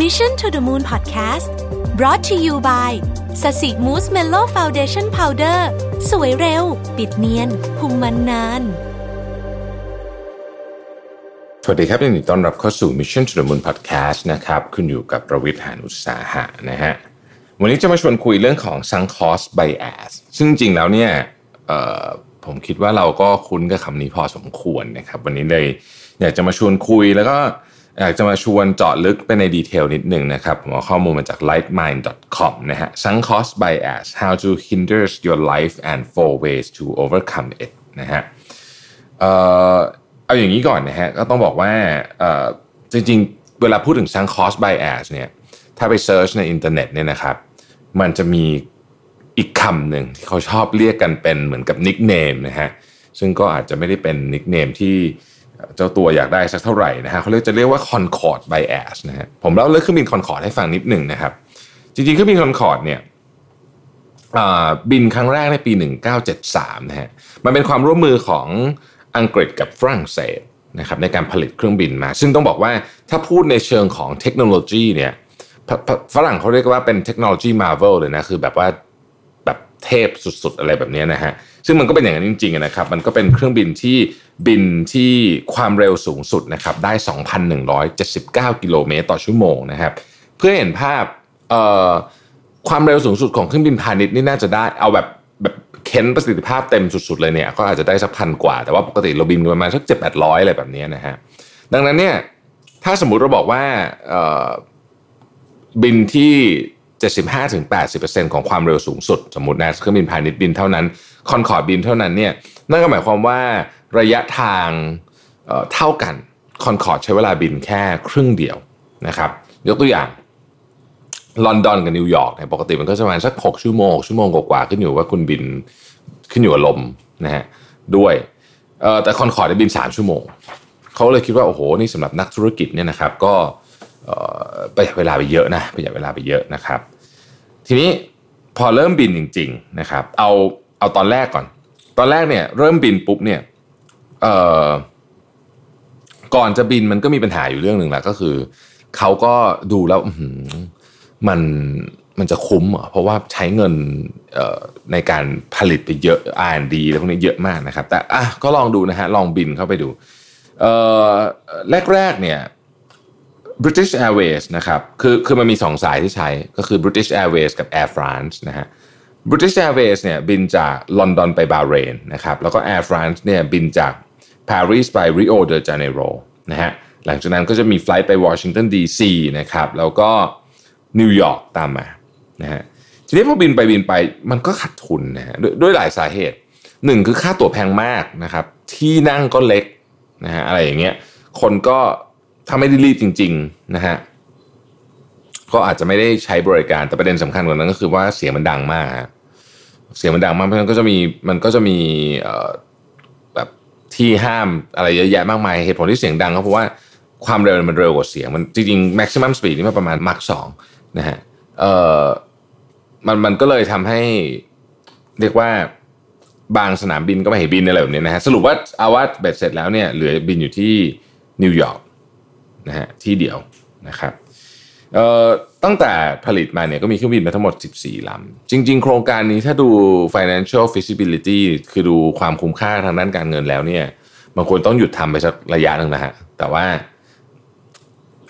Mission to the Moon Podcast brought to you by Sasi Mousse Mellow Foundation Powder สวยเร็ว ปิดเนียนคุมมันนาน สวัสดีครับยินดีต้อนรับเข้าสู่ Mission to the Moon Podcast นะครับคุณอยู่กับรวิศ หาญอุตสาหะนะฮะวันนี้จะมาชวนคุยเรื่องของ sunk cost bias ซึ่งจริงแล้วเนี่ยผมคิดว่าเราก็คุ้นกับคำนี้พอสมควรนะครับ วันนี้เลยอยากจะมาชวนคุยแล้วก็ อยากจะมาชวนเจาะลึกไปใน detail นิดหนึ่งนะครับผมเอาข้อมูลมาจาก lightmind.com นะฮะ sunk cost bias how it hinders your life and four ways to overcome it นะฮะเอาอย่างนี้ก่อนนะฮะก็ต้องบอกว่าจริงๆ เวลาพูดถึง sunk cost bias เนี่ยถ้าไป search ในอินเทอร์เน็ตเนี่ยนะครับ มันจะมีอีกคำหนึ่งที่เขาชอบเรียกกันเป็นเหมือนกับ nickname นะฮะซึ่งก็อาจจะไม่ได้เป็นนิกเนมที่ เจ้าตัวอยากได้สักเท่าไหร่นะฮะเขาเรียกจะเรียกว่า Concorde bias นะฮะผมเล่าเรื่องเครื่องบิน Concorde ให้ฟังนิดหนึ่งนะครับ จริงๆเครื่องบิน Concorde เนี่ยบินครั้งแรกในปี 1973นะฮะมันเป็นความร่วมมือของอังกฤษกับฝรั่งเศสนะครับในการผลิตเครื่องบินมา ซึ่งต้องบอกว่าถ้าพูดในเชิงของเทคโนโลยีเนี่ยฝรั่งเขาเรียกว่าเป็นเทคโนโลยีมาร์เวลเลยนะคือแบบว่าแบบเทพสุดๆอะไรแบบนี้นะฮะซึ่งมันก็เป็นอย่างนั้นจริงๆนะครับมันก็เป็นเครื่องบินที่ บินที่ความเร็วสูงสุดนะครับได้ 2,179 กิโลเมตรต่อชั่วโมงนะครับเพื่อเห็นภาพความเร็วสูงสุดของเครื่องบินพาณิชย์นี่น่าจะได้เอาแบบแบบเค้นประสิทธิภาพเต็มสุด ๆ เลยเนี่ยก็อาจจะได้สักพันกว่า แต่ว่าปกติเราบินประมาณสักเจ็ดแปดร้อยอะไรแบบนี้นะฮะดังนั้นเนี่ยถ้าสมมุติเราบอกว่าบินที่ 75-80%ของความเร็วสูงสุด สมมตินะเครื่องบินพาณิชย์บินเท่านั้น คอนคอร์ดบินเท่านั้นเนี่ยนั่นก็หมายความว่า ระยะทางเเท่ากันคอนคอร์ดใช้เวลาบินแค่ครึ่งเดียวนะครับ ยกตัวอย่างลอนดอนกับนิวยอร์กเนี่ยปกติมันก็จะประมาณสัก 6 ชั่วโมงชั่วโมงกว่าขึ้นอยู่ว่าคุณบินขึ้นอยู่กับลมนะฮะด้วยแต่คอนคอร์ดบิน 3 ชั่วโมง เขาเลยคิดว่า โอ้โห นี่สำหรับนักธุรกิจเนี่ยนะครับ ก็ประหยัดเวลาไปเยอะนะประหยัดเวลาไปเยอะนะครับ ทีนี้พอเริ่มบินจริง ๆนะครับ เอาเอาตอนแรกก่อน ตอนแรกเนี่ยเริ่มบินปุ๊บเนี่ย เอ่อก่อนจะบินมันก็มีปัญหาอยู่เรื่องหนึ่งแหละก็คือเขาก็ดูแล้วมันมันจะคุ้มอะเพราะว่าใช้เงินในการผลิตไปเยอะ R&D แล้วพวกนี้เยอะมากนะครับ แต่อะก็ลองดูนะฮะลองบินเข้าไปดูแรกๆเนี่ย British Airways นะครับคือคือมันมีสองสายที่ใช้ก็คือ British Airways กับ Air France นะฮะ British Airways เนี่ยบินจากลอนดอนไปบาห์เรนนะครับแล้วก็ Air France เนี่ยบินจาก ปารีสไปริโอเดจาเนโรนะฮะหลังจากนั้นก็จะมี flight ไปวอชิงตันดีซีนะครับแล้วก็นิวยอร์กตามมานะฮะทีนี้พอบินไปบินไปมันก็ขาดทุนนะฮะดด้วยหลายสาเหตุหนึ่งคือค่าตั๋วแพงมากนะครับ ที่นั่งก็เล็กนะฮะอะไรอย่างเงี้ยคนก็ถ้าไม่ได้รีบจริง ๆนะฮะก็อาจจะไม่ได้ใช้บริการแต่ประเด็นสำคัญกว่านั้นก็คือว่าเสียงมันดังมาก เสียงมันดังมากเพราะฉะนั้นก็จะมีมันก็จะมี ที่ห้ามอะไรเยอะแยะมากมายเหตุผลที่เสียงดังก็เพราะว่าความเร็วมันเร็วกว่าเสียง มันจริงๆ maximum speed นี่มันประมาณมักสองนะฮะเอ่อมันมันก็เลยทำให้เรียกว่าบางสนามบินก็ไม่ให้บินอะไรแบบนี้นะฮะสรุปว่าเอาว่าเบ็ดเสร็จแล้วเนี่ยเหลือบินอยู่ที่นิวยอร์กนะฮะที่เดียวนะครับเอ่อ ตั้งแต่ผลิตมาเนี่ยก็มีเครื่องบินมาทั้งหมด 14 ลำ จริง ๆ โครงการนี้ถ้าดู financial feasibility คือดูความคุ้มค่าทางด้านการเงินแล้วเนี่ยบางคนต้องหยุดทำไปสักระยะหนึ่งนะฮะ แต่ว่า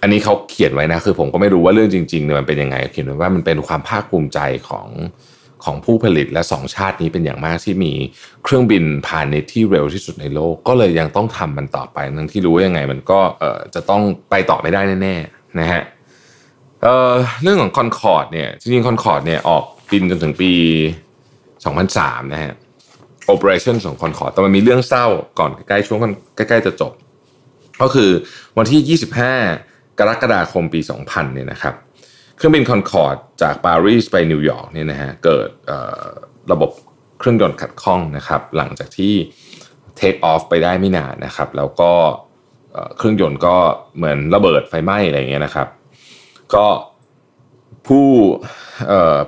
อันนี้เขาเขียนไว้นะ คือผมก็ไม่รู้ว่าเรื่องจริงๆเนี่ยมันเป็นยังไง เขียนไว้ว่ามันเป็นความภาคภูมิใจของของผู้ผลิตและสองชาตินี้เป็นอย่างมากที่มีเครื่องบินพาณิชย์ที่เร็วที่สุดในโลก ก็เลยยังต้องทำมันต่อไปทั้งที่รู้ยังไง มันก็เออจะต้องไปต่อไม่ได้แน่ๆนะฮะ เอ่อเรื่องของคอนคอร์ดเนี่ยจริงๆคอนคอร์ดเนี่ยออกบินจนถึงปี 2003 นะฮะoperation ของคอนคอร์ดแต่มันมีเรื่องเศร้าก่อนใกล้ๆช่วงใกล้ๆจะจบ ก็คือวันที่ 25 กรกฎาคมปี 2000 เนี่ยนะครับเครื่องบินคอนคอร์ดจากปารีสไปนิวยอร์กเนี่ยนะฮะเกิดระบบเครื่องยนต์ขัดข้องนะครับหลังจากที่ take off ไปได้ไม่นานนะครับ แล้วก็เครื่องยนต์ก็เหมือนระเบิดไฟไหม้อะไรเงี้ยนะครับ ก็ผู้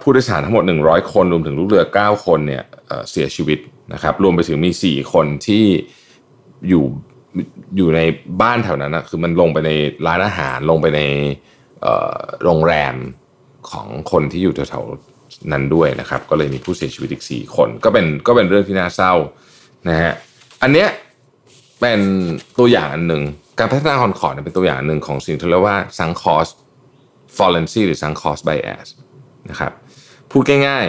ผู้โดยสารทั้งหมด 100 คนรวมถึงลูกเรือ 9 คนเนี่ยเสียชีวิตนะครับรวมไปถึงมี 4 คนที่อยู่อยู่ในบ้านแถวนั้นนะคือมันลงไปในร้านอาหารลงไปในโรงแรมของคนที่อยู่แถวๆนั้นด้วยนะครับ ก็เลยมีผู้เสียชีวิตอีก 4 คน ก็เป็นก็เป็นเรื่องที่น่าเศร้านะฮะอันเนี้ยเป็นตัวอย่างอันหนึ่งการพัฒนาคอนคอร์ดเป็นตัวอย่างหนึ่งของสิ่งที่เรียกว่า sunk cost fallacy หรือ sunk cost bias นะครับพูดง่าย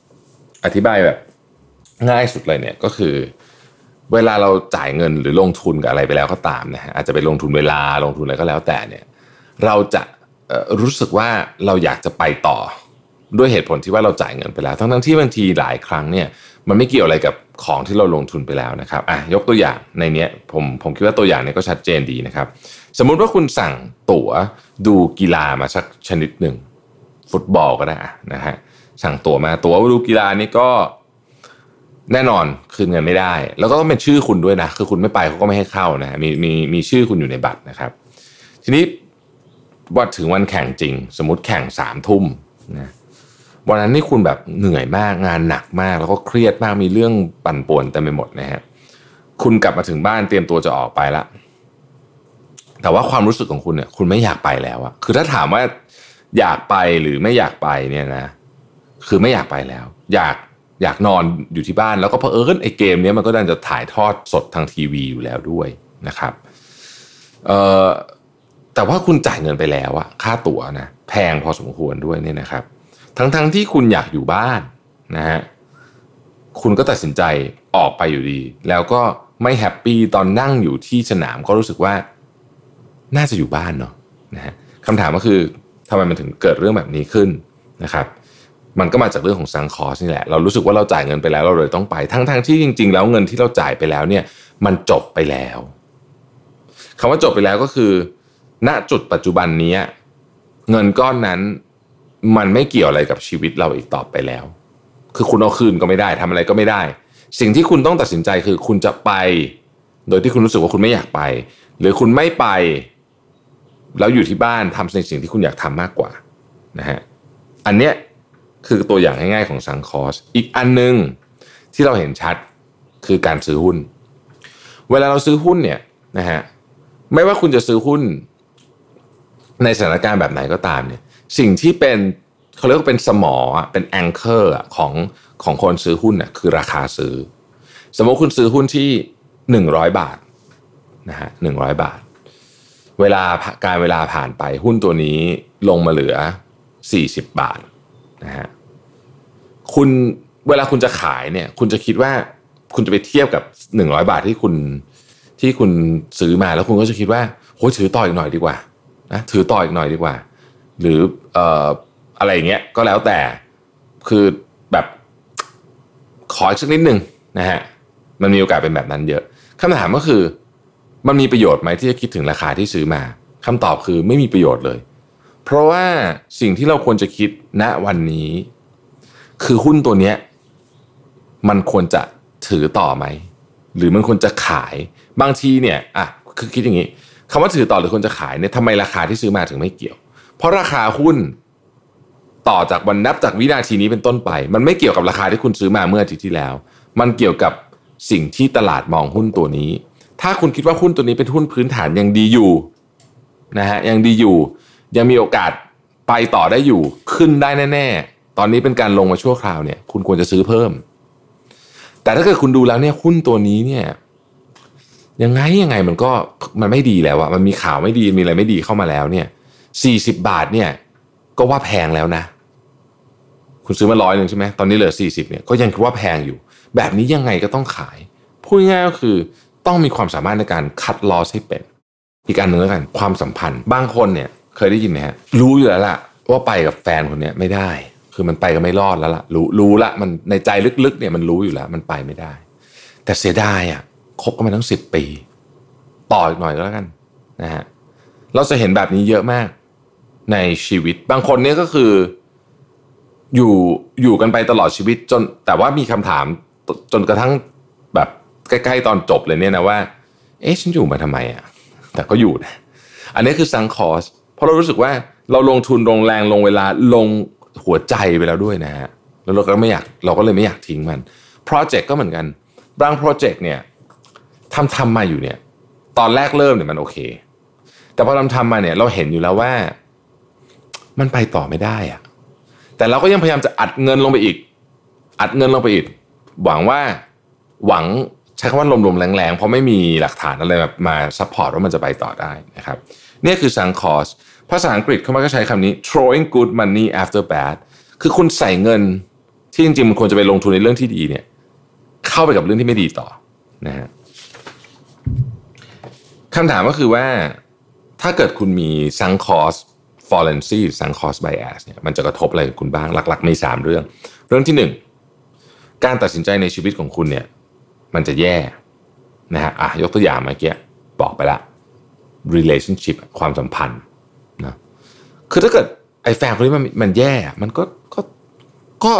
ๆ อธิบายแบบง่ายสุดเลยเนี่ยก็คือ เวลาเราจ่ายเงินหรือลงทุนกับอะไรไปแล้วก็ตามนะฮะอาจจะไปลงทุนเวลาลงทุนอะไรก็แล้วแต่เนี่ยเราจะรู้สึกว่าเราอยากจะไปต่อด้วยเหตุผลที่ว่าเราจ่ายเงินไปแล้ว ทั้งทั้งที่บางทีหลายครั้งเนี่ยมันไม่เกี่ยวอะไรกับของที่เราลงทุนไปแล้วนะครับอะยกตัวอย่างในเนี้ยผมผมคิดว่าตัวอย่างเนี้ยก็ชัดเจนดีนะครับ สมมุติว่าคุณสั่งตั๋วดูกีฬามาสักชนิดหนึ่ง ฟุตบอลก็ได้นะฮะสั่งตั๋วมาตั๋วดูกีฬานี่ก็แน่นอนคืนเงินไม่ได้ แล้วก็ต้องเป็นชื่อคุณด้วยนะ คือคุณไม่ไปเขาก็ไม่ให้เข้านะมีมีมีชื่อคุณอยู่ในบัตรนะครับ ทีนี้วันถึงวันแข่งจริง สมมติแข่งสามทุ่มนะวันนั้นนี่คุณแบบเหนื่อยมากงานหนักมาก แล้วก็เครียดมากมีเรื่องปั่นป่วนเต็มไปหมดนะฮะคุณกลับมาถึงบ้านเตรียมตัวจะออกไปละ แต่ว่าความรู้สึกของคุณเนี่ย คุณไม่อยากไปแล้วอะคือถ้าถามว่าอยากไปหรือไม่อยากไปเนี่ยนะ คือไม่อยากไปแล้ว อยากอยากนอนอยู่ที่บ้านแล้วก็เพอเอิญไอ้เกมนี้มันก็ดันจะถ่ายทอดสดทางทีวีอยู่แล้วด้วยนะครับเอ่อแต่ว่าคุณจ่ายเงินไปแล้วอะค่าตั๋วนะแพงพอสมควรด้วยเนี่ยนะครับ ทั้งๆทที่คุณอยากอยู่บ้านนะฮะคุณก็ตัดสินใจออกไปอยู่ดี แล้วก็ไม่แฮปปี้ตอนนั่งอยู่ที่สนามก็รู้สึกว่า น่าจะอยู่บ้านเนาะนะฮะคำถามก็คือทำไมมันถึงเกิดเรื่องแบบนี้ขึ้นนะครับมันก็มาจากเรื่องของซังคอสนี่แหละ เรารู้สึกว่าเราจ่ายเงินไปแล้วเราเลยต้องไป ทั้งๆทที่จริง ๆ แล้วเงินที่เราจ่ายไปแล้วเนี่ย มันจบไปแล้วคำว่าจบไปแล้วก็คือ ณจุดปัจจุบันนี้เงินก้อนนั้น มันไม่เกี่ยวอะไรกับชีวิตเราอีกต่อไปแล้ว คือคุณเอาคืนก็ไม่ได้ทำอะไรก็ไม่ได้ สิ่งที่คุณต้องตัดสินใจคือคุณจะไป โดยที่คุณรู้สึกว่าคุณไม่อยากไป หรือคุณไม่ไป แล้วอยู่ที่บ้านทำในสิ่งที่คุณอยากทำมากกว่านะฮะอันเนี้ยคือตัวอย่างง่ายๆของซังคอสอีกอันนึงที่เราเห็นชัดคือการซื้อหุ้น เวลาเราซื้อหุ้นเนี่ยนะฮะไม่ว่าคุณจะซื้อหุ้น ในสถานการณ์แบบไหนก็ตามเนี่ยสิ่งที่เป็นเขาเรียกว่าเป็นสมอเป็นแองเกอร์ของของคนซื้อหุ้นน่ะคือราคาซื้อ สมมติคุณซื้อหุ้นที่หนึ่งร้อยบาทนะฮะหนึ่งร้อยบาท เวลาการเวลาผ่านไปหุ้นตัวนี้ลงมาเหลือสี่สิบบาทนะฮะคุณเวลาคุณจะขายเนี่ย คุณจะคิดว่าคุณจะไปเทียบกับหนึ่งร้อยบาทที่คุณที่คุณซื้อมาแล้วคุณก็จะคิดว่าโหถือต่ออีกหน่อยดีกว่านะถือต่ออีกหน่อยดีกว่า หรือเอ่ออะไรอย่างเงี้ยก็แล้วแต่คือแบบขออีกสักนิดหนึ่งนะฮะมันมีโอกาสเป็นแบบนั้นเยอะคำถามก็คือ มันมีประโยชน์ไหมที่จะคิดถึงราคาที่ซื้อมาคำตอบคือไม่มีประโยชน์เลย เพราะว่าสิ่งที่เราควรจะคิดณวันนี้ คือหุ้นตัวเนี้ยมันควรจะถือต่อไหม หรือมันควรจะขายบางทีเนี่ยอะคือคิดอย่างนี้คำว่าถือต่อหรือควรจะขายเนี่ยทำไมราคาที่ซื้อมาถึงไม่เกี่ยว เพราะราคาหุ้นต่อจากวันนับจากวินาทีนี้เป็นต้นไป มันไม่เกี่ยวกับราคาที่คุณซื้อมาเมื่ออาทิตย์ที่แล้ว มันเกี่ยวกับสิ่งที่ตลาดมองหุ้นตัวนี้ ถ้าคุณคิดว่าหุ้นตัวนี้เป็นหุ้นพื้นฐานยังดีอยู่นะฮะยังดีอยู่ ยังมีโอกาสไปต่อได้อยู่ขึ้นได้แน่ ๆ ตอนนี้เป็นการลงมาชั่วคราวเนี่ย คุณควรจะซื้อเพิ่ม แต่ถ้าเกิดคุณดูแล้วเนี่ยหุ้นตัวนี้เนี่ยยังไงยังไงมันก็มันไม่ดีแล้วอะมันมีข่าวไม่ดีมีอะไรไม่ดีเข้ามาแล้วเนี่ยสี่สิบบาทเนี่ยก็ว่าแพงแล้วนะ คุณซื้อมาร้อยหนึ่งใช่ไหมตอนนี้เหลือสี่สิบเนี่ยก็ยังคิดว่าแพงอยู่ แบบนี้ยังไงก็ต้องขายพูดง่ายก็คือ ต้องมีความสามารถในการคัดลอสให้เป็น อีกการหนึ่งแล้วกันความสัมพันธ์ บางคนเนี่ยเคยได้ยินไหมฮะรู้อยู่แล้วล่ะ ว่าไปกับแฟนคนนี้ไม่ได้ คือมันไปก็ไม่รอดแล้วล่ะ รู้รู้ละมันในใจลึกๆเนี่ยมันรู้อยู่แล้ว มันไปไม่ได้ แต่เสียดายอะคบกันมาตั้งสิบปี ต่ออีกหน่อยก็แล้วกันนะฮะเราจะเห็นแบบนี้เยอะมากในชีวิต บางคนเนี่ยก็คืออยู่อยู่กันไปตลอดชีวิตจน แต่ว่ามีคำถามจนกระทั่งแบบ ใกล้ ๆ ตอนจบเลยเนี่ยนะว่า เอ๊ะฉันอยู่มาทำไมอะ แต่ก็อยู่นะ อันนี้คือ sunk cost เพราะเรารู้สึกว่าเราลงทุนลงแรงลงเวลาลงหัวใจไปแล้วด้วยนะฮะแล้วเราก็ไม่อยากเราก็เลยไม่อยากทิ้งมันโปรเจกต์ก็เหมือนกันบางโปรเจกต์เนี่ยทำทำมาอยู่เนี่ย ตอนแรกเริ่มเนี่ยมันโอเค แต่พอทำทำมาเนี่ย เราเห็นอยู่แล้วว่า มันไปต่อไม่ได้อะแต่เราก็ยังพยายามจะอัดเงินลงไปอีก อัดเงินลงไปอีก หวังว่าหวัง ใช้คำว่าลมๆแล้งๆ เพราะไม่มีหลักฐานอะไรแบบมา support ว่ามันจะไปต่อได้นะครับนี่คือ sunk cost ภาษาอังกฤษเขามักจะใช้คำนี้ throwing good money after bad คือคุณใส่เงินที่จริงๆมันควรจะไปลงทุนในเรื่องที่ดีเนี่ยเข้าไปกับเรื่องที่ไม่ดีต่อนะฮะคำถามก็คือว่าถ้าเกิดคุณมี sunk cost fallacy sunk cost bias เนี่ยมันจะกระทบอะไรกับคุณบ้างหลักๆมี3เรื่อง เรื่องที่ 1 การตัดสินใจในชีวิตของคุณเนี่ย มันจะแย่นะฮะอะยกตัวอย่างเมื่อกี้บอกไปละ relationship ความสัมพันธ์นะคือถ้าเกิดไอ้แฟนคนนี้มันมันแย่ มันก็ก็ก็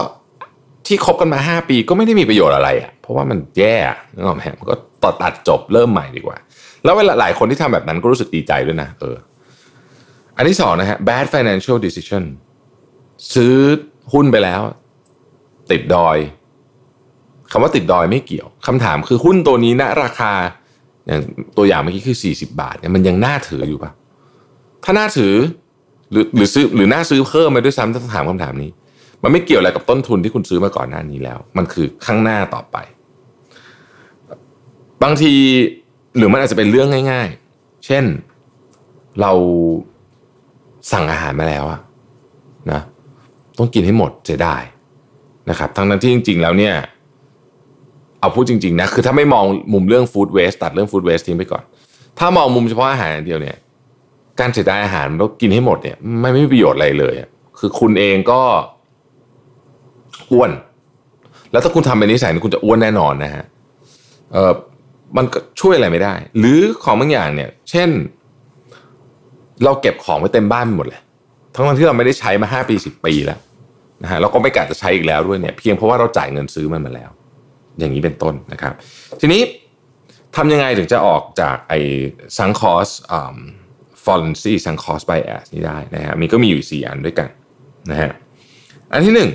ที่คบกันมาห้าปีก็ไม่ได้มีประโยชน์อะไรอะเพราะว่ามันแย่นึกออกไหมมันก็ตัดตัดจบเริ่มใหม่ดีกว่า แล้วเวลาหลายคนที่ทำแบบนั้นก็รู้สึกดีใจด้วยนะเอออันที่สองนะฮะ bad financial decision ซื้อหุ้นไปแล้ว ติดดอย คำว่าติดดอยไม่เกี่ยวคำถามคือหุ้นตัวนี้ณราคาอย่างตัวอย่างเมื่อกี้คือ 40 บาทเนี่ยมันยังน่าถืออยู่ปะถ้าน่าถือหรือหรือซื้อหรือน่าซื้อเพิ่มมาด้วยซ้ำถ้าถามคำถามนี้ มันไม่เกี่ยวอะไรกับต้นทุนที่คุณซื้อมาก่อนหน้านี้แล้ว มันคือข้างหน้าต่อไป บางทีหรือมันอาจจะเป็นเรื่องง่าย ๆ เช่นเราสั่งอาหารมาแล้วอะนะต้องกินให้หมดเสียดายนะครับทั้งนั้นที่จริง ๆ แล้วเนี่ย เอาพูดจริงๆนะคือถ้าไม่มองมุมเรื่องฟู้ดเวสตัดเรื่องฟู้ดเวสทิ้งไปก่อน ถ้ามองมุมเฉพาะอาหารเดียวเนี่ย การเสียดายอาหารแล้วกินให้หมดเนี่ยไม่ไม่มีประโยชน์อะไรเลยคือคุณเองก็อ้วน แล้วถ้าคุณทำเป็นนิสัยคุณจะอ้วนแน่นอนนะฮะเออมันก็ช่วยอะไรไม่ได้ หรือของบางอย่างเนี่ย เช่น เราเก็บของไว้เต็มบ้านหมดเลย ทั้งที่เราไม่ได้ใช้มาห้าปีสิบปีแล้วนะฮะเราก็ไม่กะจะใช้อีกแล้วด้วยเนี่ย เพียงเพราะว่าเราจ่ายเงินซื้อมันมาแล้ว อย่างนี้เป็นต้นนะครับ ทีนี้ทำยังไงถึงจะออกจากไอ้ sunk cost fallacy sunk cost bias นี้ได้นะฮะมีก็มีอยู่ 4 อันด้วยกันนะฮะอันที่หนึ่ง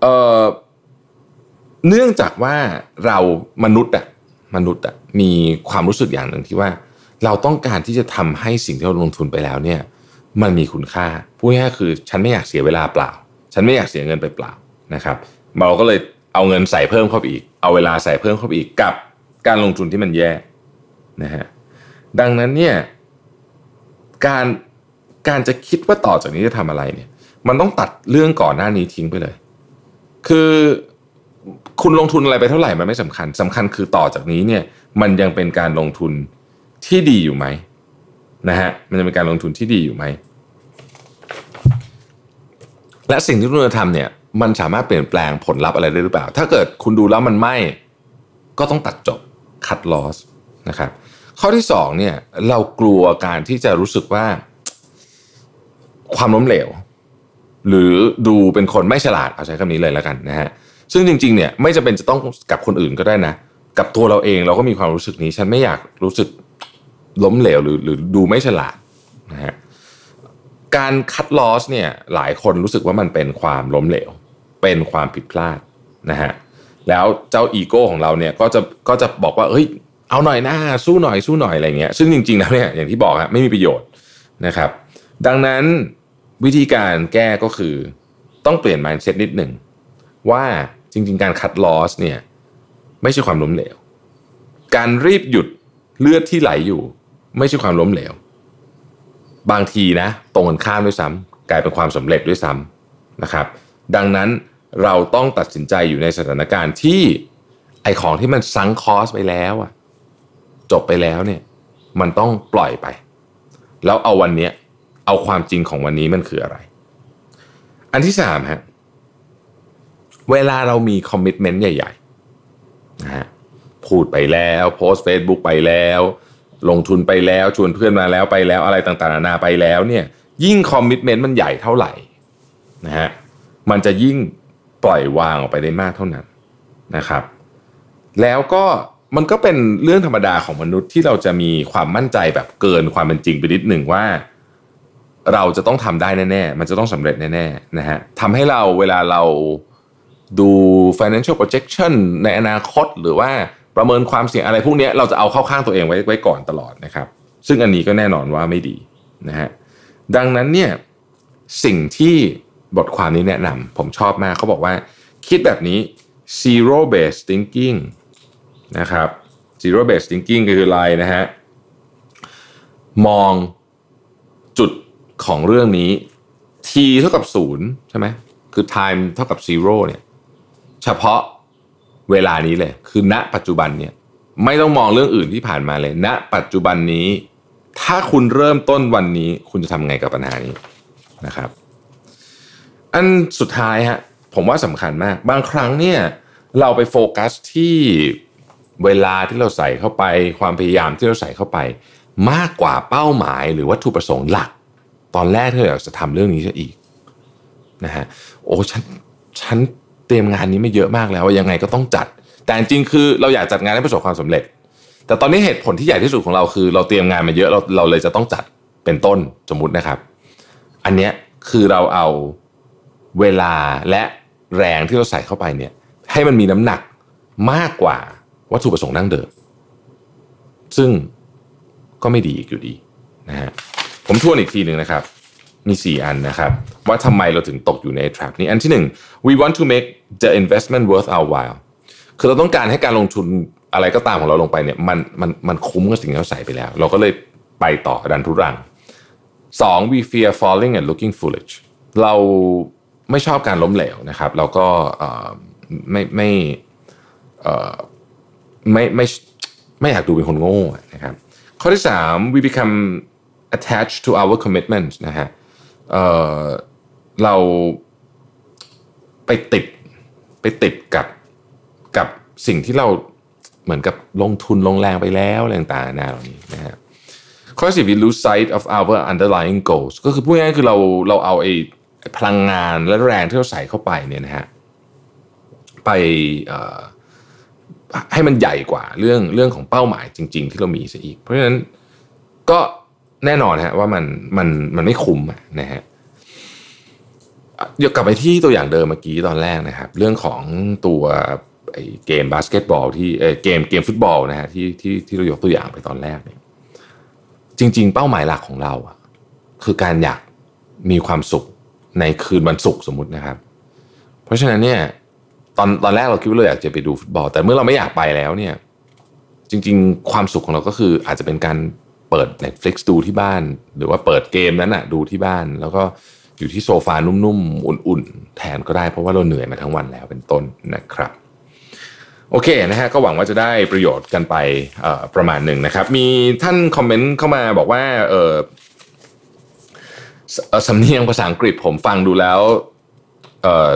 เอ่อเนื่องจากว่าเรามนุษย์อะมนุษย์อะมีความรู้สึกอย่างหนึ่งที่ว่าเราต้องการที่จะทำให้สิ่งที่เราลงทุนไปแล้วเนี่ย มันมีคุณค่าพูดง่ายๆคือ ฉันไม่อยากเสียเวลาเปล่า ฉันไม่อยากเสียเงินไปเปล่านะครับ เราก็เลยเอาเงินใส่เพิ่มเข้าไปอีก เอาเวลาใส่เพิ่มเข้าไปอีกกับการลงทุนที่มันแย่นะฮะดังนั้นเนี่ยการการจะคิดว่าต่อจากนี้จะทำอะไรเนี่ย มันต้องตัดเรื่องก่อนหน้านี้ทิ้งไปเลย คือคุณลงทุนอะไรไปเท่าไหร่มันไม่สำคัญสำคัญคือต่อจากนี้เนี่ยมันยังเป็นการลงทุนที่ดีอยู่ไหมนะฮะมันจะเป็นการลงทุนที่ดีอยู่ไหมและสิ่งที่คุณจะทำเนี่ย มันสามารถเปลี่ยนแปลงผลลัพธ์อะไรได้หรือเปล่า ถ้าเกิดคุณดูแล้วมันไม่ ก็ต้องตัดจบ cut loss นะครับ ข้อที่สองเนี่ยเรากลัวการที่จะรู้สึกว่า ความล้มเหลว หรือดูเป็นคนไม่ฉลาดเอาใช้คำนี้เลยแล้วกันนะฮะซึ่งจริงๆเนี่ยไม่จะเป็นจะต้องกับคนอื่นก็ได้นะ กับตัวเราเองเราก็มีความรู้สึกนี้ ฉันไม่อยากรู้สึกล้มเหลวหรือหรือดูไม่ฉลาดนะฮะการคัดลอสเนี่ยหลายคนรู้สึกว่ามันเป็นความล้มเหลว เป็นความผิดพลาดนะฮะแล้วเจ้าอีโก้ของเราเนี่ยก็จะก็จะบอกว่าเฮ้ยเอาหน่อยนะสู้หน่อยสู้หน่อยอะไรเงี้ยซึ่งจริงๆแล้วเนี่ยอย่างที่บอกฮะไม่มีประโยชน์นะครับ ดังนั้นวิธีการแก้ก็คือต้องเปลี่ยน mindset นิดหนึ่งว่าจริง ๆ การคัดลอสเนี่ยไม่ใช่ความล้มเหลว การรีบหยุดเลือดที่ไหลอยู่ ไม่ใช่ความล้มเหลว บางทีนะตรงกันข้ามด้วยซ้ำกลายเป็นความสำเร็จด้วยซ้ำนะครับ ดังนั้น เราต้องตัดสินใจอยู่ในสถานการณ์ที่ไอของที่มัน sunk cost ไปแล้วอะจบไปแล้วเนี่ย มันต้องปล่อยไป แล้วเอาวันนี้เอาความจริงของวันนี้มันคืออะไร อันที่สามฮะเวลาเรามี commitment ใหญ่ๆนะฮะพูดไปแล้วโพสต์เฟซบุ๊กไปแล้ว ลงทุนไปแล้วชวนเพื่อนมาแล้วไปแล้วอะไรต่างๆนานาไปแล้วเนี่ย ยิ่งคอมมิชเมนต์มันใหญ่เท่าไหร่นะฮะมันจะยิ่ง ปล่อยวางออกไปได้มากเท่านั้นนะครับ แล้วก็มันก็เป็นเรื่องธรรมดาของมนุษย์ที่เราจะมีความมั่นใจแบบเกินความเป็นจริงไปนิดหนึ่งว่า เราจะต้องทำได้แน่ๆ มันจะต้องสำเร็จแน่ๆนะฮะทำให้เราเวลาเราดู financial projection ในอนาคตหรือว่าประเมินความเสี่ยงอะไรพวกนี้เราจะเอาเข้าข้างตัวเองไว้ไว้ก่อนตลอดนะครับ ซึ่งอันนี้ก็แน่นอนว่าไม่ดีนะฮะดังนั้นเนี่ยสิ่งที่ บทความนี้แนะนำผมชอบมากเขาบอกว่า คิดแบบนี้ zero based thinking นะครับ zero based thinking คืออะไรนะฮะ มองจุดของเรื่องนี้ t เท่ากับศูนย์ใช่ไหมคือ time เท่ากับ zero เนี่ยเฉพาะเวลานี้เลย คือณปัจจุบันเนี่ยไม่ต้องมองเรื่องอื่นที่ผ่านมาเลยณปัจจุบันนี้ ถ้าคุณเริ่มต้นวันนี้ คุณจะทำไงกับปัญหานี้นะครับ อันสุดท้ายฮะผมว่าสำคัญมาก บางครั้งเนี่ยเราไปโฟกัสที่เวลาที่เราใส่เข้าไป ความพยายามที่เราใส่เข้าไป มากกว่าเป้าหมายหรือวัตถุประสงค์หลัก ตอนแรกที่เราจะทำเรื่องนี้ซะอีกนะฮะโอ้ฉันฉันเตรียมงานนี้ไม่เยอะมากแล้วยังไงก็ต้องจัด แต่จริงคือเราอยากจัดงานให้ประสบความสำเร็จ แต่ตอนนี้เหตุผลที่ใหญ่ที่สุดของเราคือ เราเตรียมงานมาเยอะเราเราเลยจะต้องจัดเป็นต้นสมมุตินะครับ อันเนี้ยคือเราเอา เวลาและแรงที่เราใส่เข้าไปเนี่ยให้มันมีน้ำหนักมากกว่าวัตถุประสงค์ดั้งเดิม ซึ่งก็ไม่ดีอีกอยู่ดีนะฮะผมทวนอีกทีหนึ่งนะครับมี 4 อันนะครับ ว่าทำไมเราถึงตกอยู่ใน trap นี้อันที่ 1 we want to make the investment worth our while คือเราต้องการให้การลงทุนอะไรก็ตามของเราลงไปเนี่ยมันมันมันคุ้มกับสิ่งที่เราใส่ไปแล้ว เราก็เลยไปต่อดันทุรัง 2. we fear falling and looking foolish เรา ไม่ชอบการล้มเหลวนะครับ แล้วก็ไม่ไม่ไม่ไม่ไม่อยากดูเป็นคนโง่นะครับข้อที่ 3 we become attached to our commitments นะฮะเเราไปติดไปติดกับกับสิ่งที่เราเหมือนกับลงทุนลงแรงไปแล้วอะไรต่างๆนาเหล่านี้นะฮะข้อสี่ we lose sight of our underlying goals ก็คือพูดง่ายๆคือเราเราเอาไอ้ พลังงานและแรงที่เราใส่เข้าไปเนี่ยนะฮะไปให้มันใหญ่กว่าเรื่องเรื่องของเป้าหมายจริง ๆ ที่เรามีซะอีก เพราะฉะนั้นก็แน่นอนฮะว่ามันมันมันไม่คุ้มนะฮะเดี๋ยวกลับไปที่ตัวอย่างเดิมเมื่อกี้ตอนแรกนะครับ เรื่องของตัวเกมบาสเกตบอลที่เกมเกมฟุตบอลนะฮะที่ที่ที่เรายกตัวอย่างไปตอนแรกเนี่ยจริง ๆ เป้าหมายหลักของเราอะคือการอยากมีความสุข ในคืนวันศุกร์สมมตินะครับ เพราะฉะนั้นเนี่ยตอนตอนแรกเราคิดว่าเราอยากจะไปดูฟุตบอล แต่เมื่อเราไม่อยากไปแล้วเนี่ย จริง ๆ ความสุขของเราก็คืออาจจะเป็นการเปิด Netflix ดูที่บ้าน หรือว่าเปิดเกมนั้นอะดูที่บ้าน แล้วก็อยู่ที่โซฟานุ่มๆ อุ่นๆ แทนก็ได้เพราะว่าเราเหนื่อยมาทั้งวันแล้วเป็นต้นนะครับ โอเคนะฮะก็หวังว่าจะได้ประโยชน์กันไปประมาณหนึ่งนะครับ มีท่านคอมเมนต์เข้ามาบอกว่า สำเนียงภาษาอังกฤษผมฟังดูแล้วเออ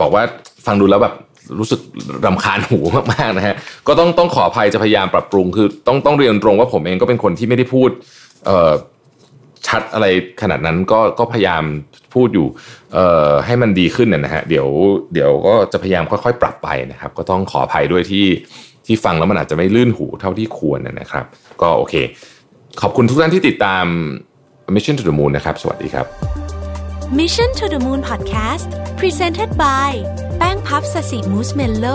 บอกว่าฟังดูแล้วแบบรู้สึกรำคาญหูมากๆนะฮะก็ต้องต้องขออภัยจะพยายามปรับปรุงคือต้องต้องเรียนตรงว่าผมเองก็เป็นคนที่ไม่ได้พูดเออชัดอะไรขนาดนั้นก็ก็พยายามพูดอยู่เอ่อให้มันดีขึ้นนะฮะเดี๋ยวเดี๋ยวก็จะพยายามค่อยๆ ปรับไปนะครับ ก็ต้องขออภัยด้วยที่ที่ฟังแล้วมันอาจจะไม่ลื่นหูเท่าที่ควรนะครับ ก็โอเค ขอบคุณทุกท่านที่ติดตาม Mission to the Moon นะครับ สวัสดีครับ Mission to the Moon Podcast Presented by แป้งพับสสิมูสเมลโล